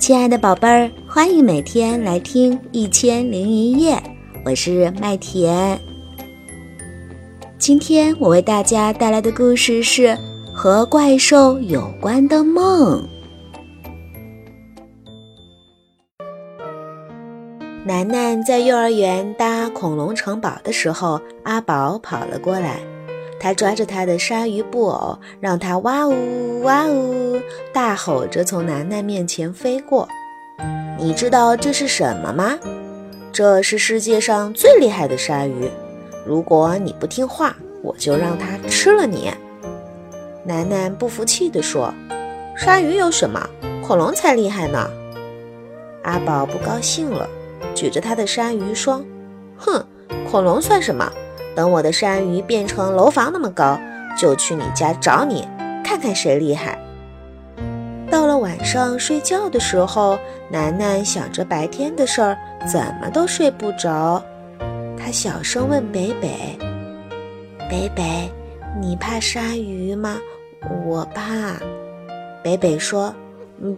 亲爱的宝贝儿，欢迎每天来听《一千零一夜》，我是麦田。今天我为大家带来的故事是和怪兽有关的梦。楠楠在幼儿园搭恐龙城堡的时候，阿宝跑了过来。他抓着他的鲨鱼布偶，让他哇呜哇呜大吼着从楠楠面前飞过。你知道这是什么吗？这是世界上最厉害的鲨鱼。如果你不听话，我就让它吃了你。楠楠不服气地说：“鲨鱼有什么？恐龙才厉害呢！”阿宝不高兴了，举着他的鲨鱼说：“哼，恐龙算什么？”等我的鲨鱼变成楼房那么高，就去你家找你，看看谁厉害。到了晚上睡觉的时候，楠楠想着白天的事儿，怎么都睡不着。他小声问北北：“北北，你怕鲨鱼吗？”“我怕。”北北说：“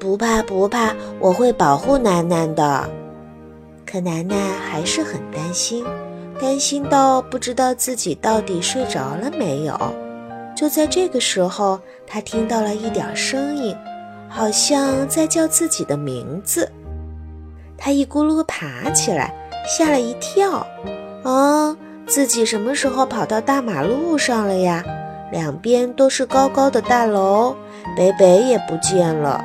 不怕不怕，我会保护楠楠的。”可楠楠还是很担心。担心到不知道自己到底睡着了没有。就在这个时候，他听到了一点声音，好像在叫自己的名字。他一咕噜爬起来，吓了一跳。啊，自己什么时候跑到大马路上了呀？两边都是高高的大楼，北北也不见了。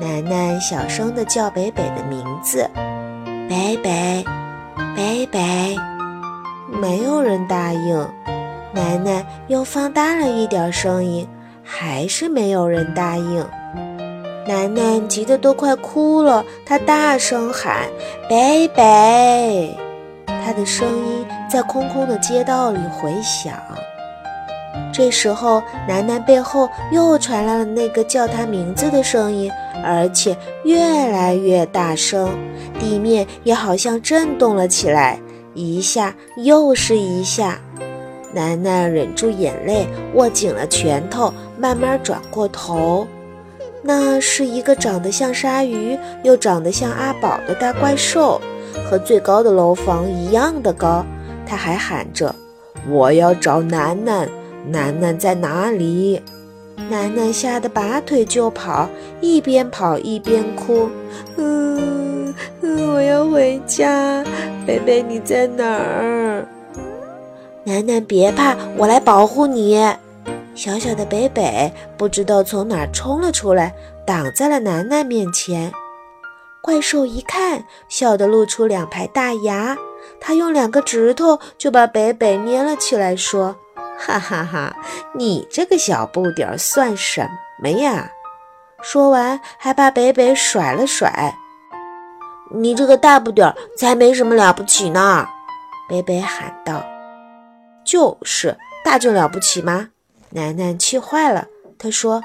楠楠小声地叫北北的名字：“北北，北北。”没有人答应，楠楠又放大了一点声音，还是没有人答应。楠楠急得都快哭了，她大声喊：“北北！”她的声音在空空的街道里回响。这时候，楠楠背后又传来了那个叫她名字的声音，而且越来越大声，地面也好像震动了起来。一下又是一下，楠楠忍住眼泪，握紧了拳头，慢慢转过头。那是一个长得像鲨鱼又长得像阿宝的大怪兽，和最高的楼房一样的高。他还喊着：“我要找楠楠，楠楠在哪里？”楠楠吓得拔腿就跑，一边跑一边哭：“嗯，我要回家。”贝贝，你在哪儿？楠楠，别怕，我来保护你。小小的北北不知道从哪儿冲了出来，挡在了楠楠面前。怪兽一看，笑得露出两排大牙，他用两个指头就把北北捏了起来，说：“哈哈哈，你这个小不点儿算什么呀？”说完，还把北北甩了甩。你这个大不点儿才没什么了不起呢！北北喊道。“就是大就了不起吗？”楠楠气坏了，他说：“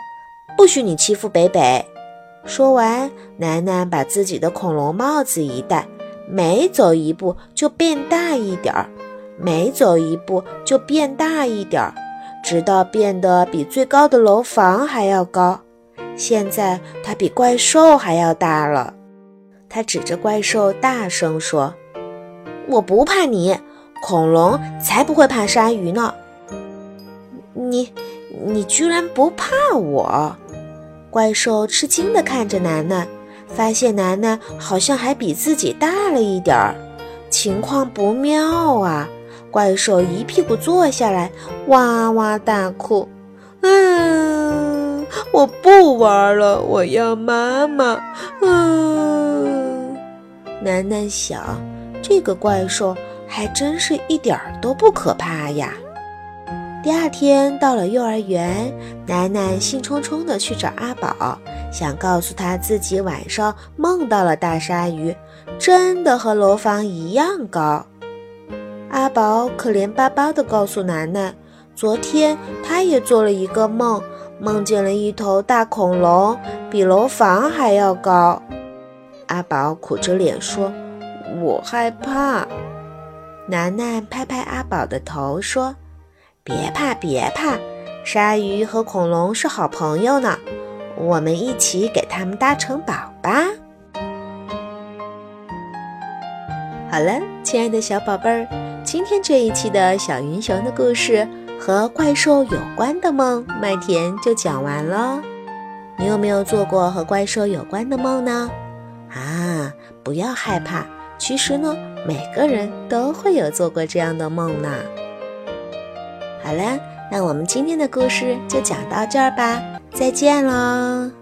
不许你欺负北北！”说完，楠楠把自己的恐龙帽子一戴，每走一步就变大一点儿，每走一步就变大一点儿，直到变得比最高的楼房还要高。现在它比怪兽还要大了。他指着怪兽大声说：“我不怕你，恐龙才不会怕鲨鱼呢！你，你居然不怕我！”怪兽吃惊地看着楠楠，发现楠楠好像还比自己大了一点儿，情况不妙啊！怪兽一屁股坐下来，哇哇大哭：“嗯，我不玩了，我要妈妈！”嗯。楠楠想，这个怪兽还真是一点儿都不可怕呀。第二天到了幼儿园，楠楠兴冲冲地去找阿宝，想告诉他自己晚上梦到了大鲨鱼，真的和楼房一样高。阿宝可怜巴巴地告诉楠楠，昨天他也做了一个梦，梦见了一头大恐龙，比楼房还要高。阿宝苦着脸说我害怕。楠楠拍拍阿宝的头说别怕别怕鲨鱼和恐龙是好朋友呢我们一起给它们搭城堡吧。好了亲爱的小宝贝儿今天这一期的小云熊的故事和怪兽有关的梦麦田就讲完了。你有没有做过和怪兽有关的梦呢？啊，不要害怕，其实呢，每个人都会有做过这样的梦呢。好了，那我们今天的故事就讲到这儿吧，再见喽。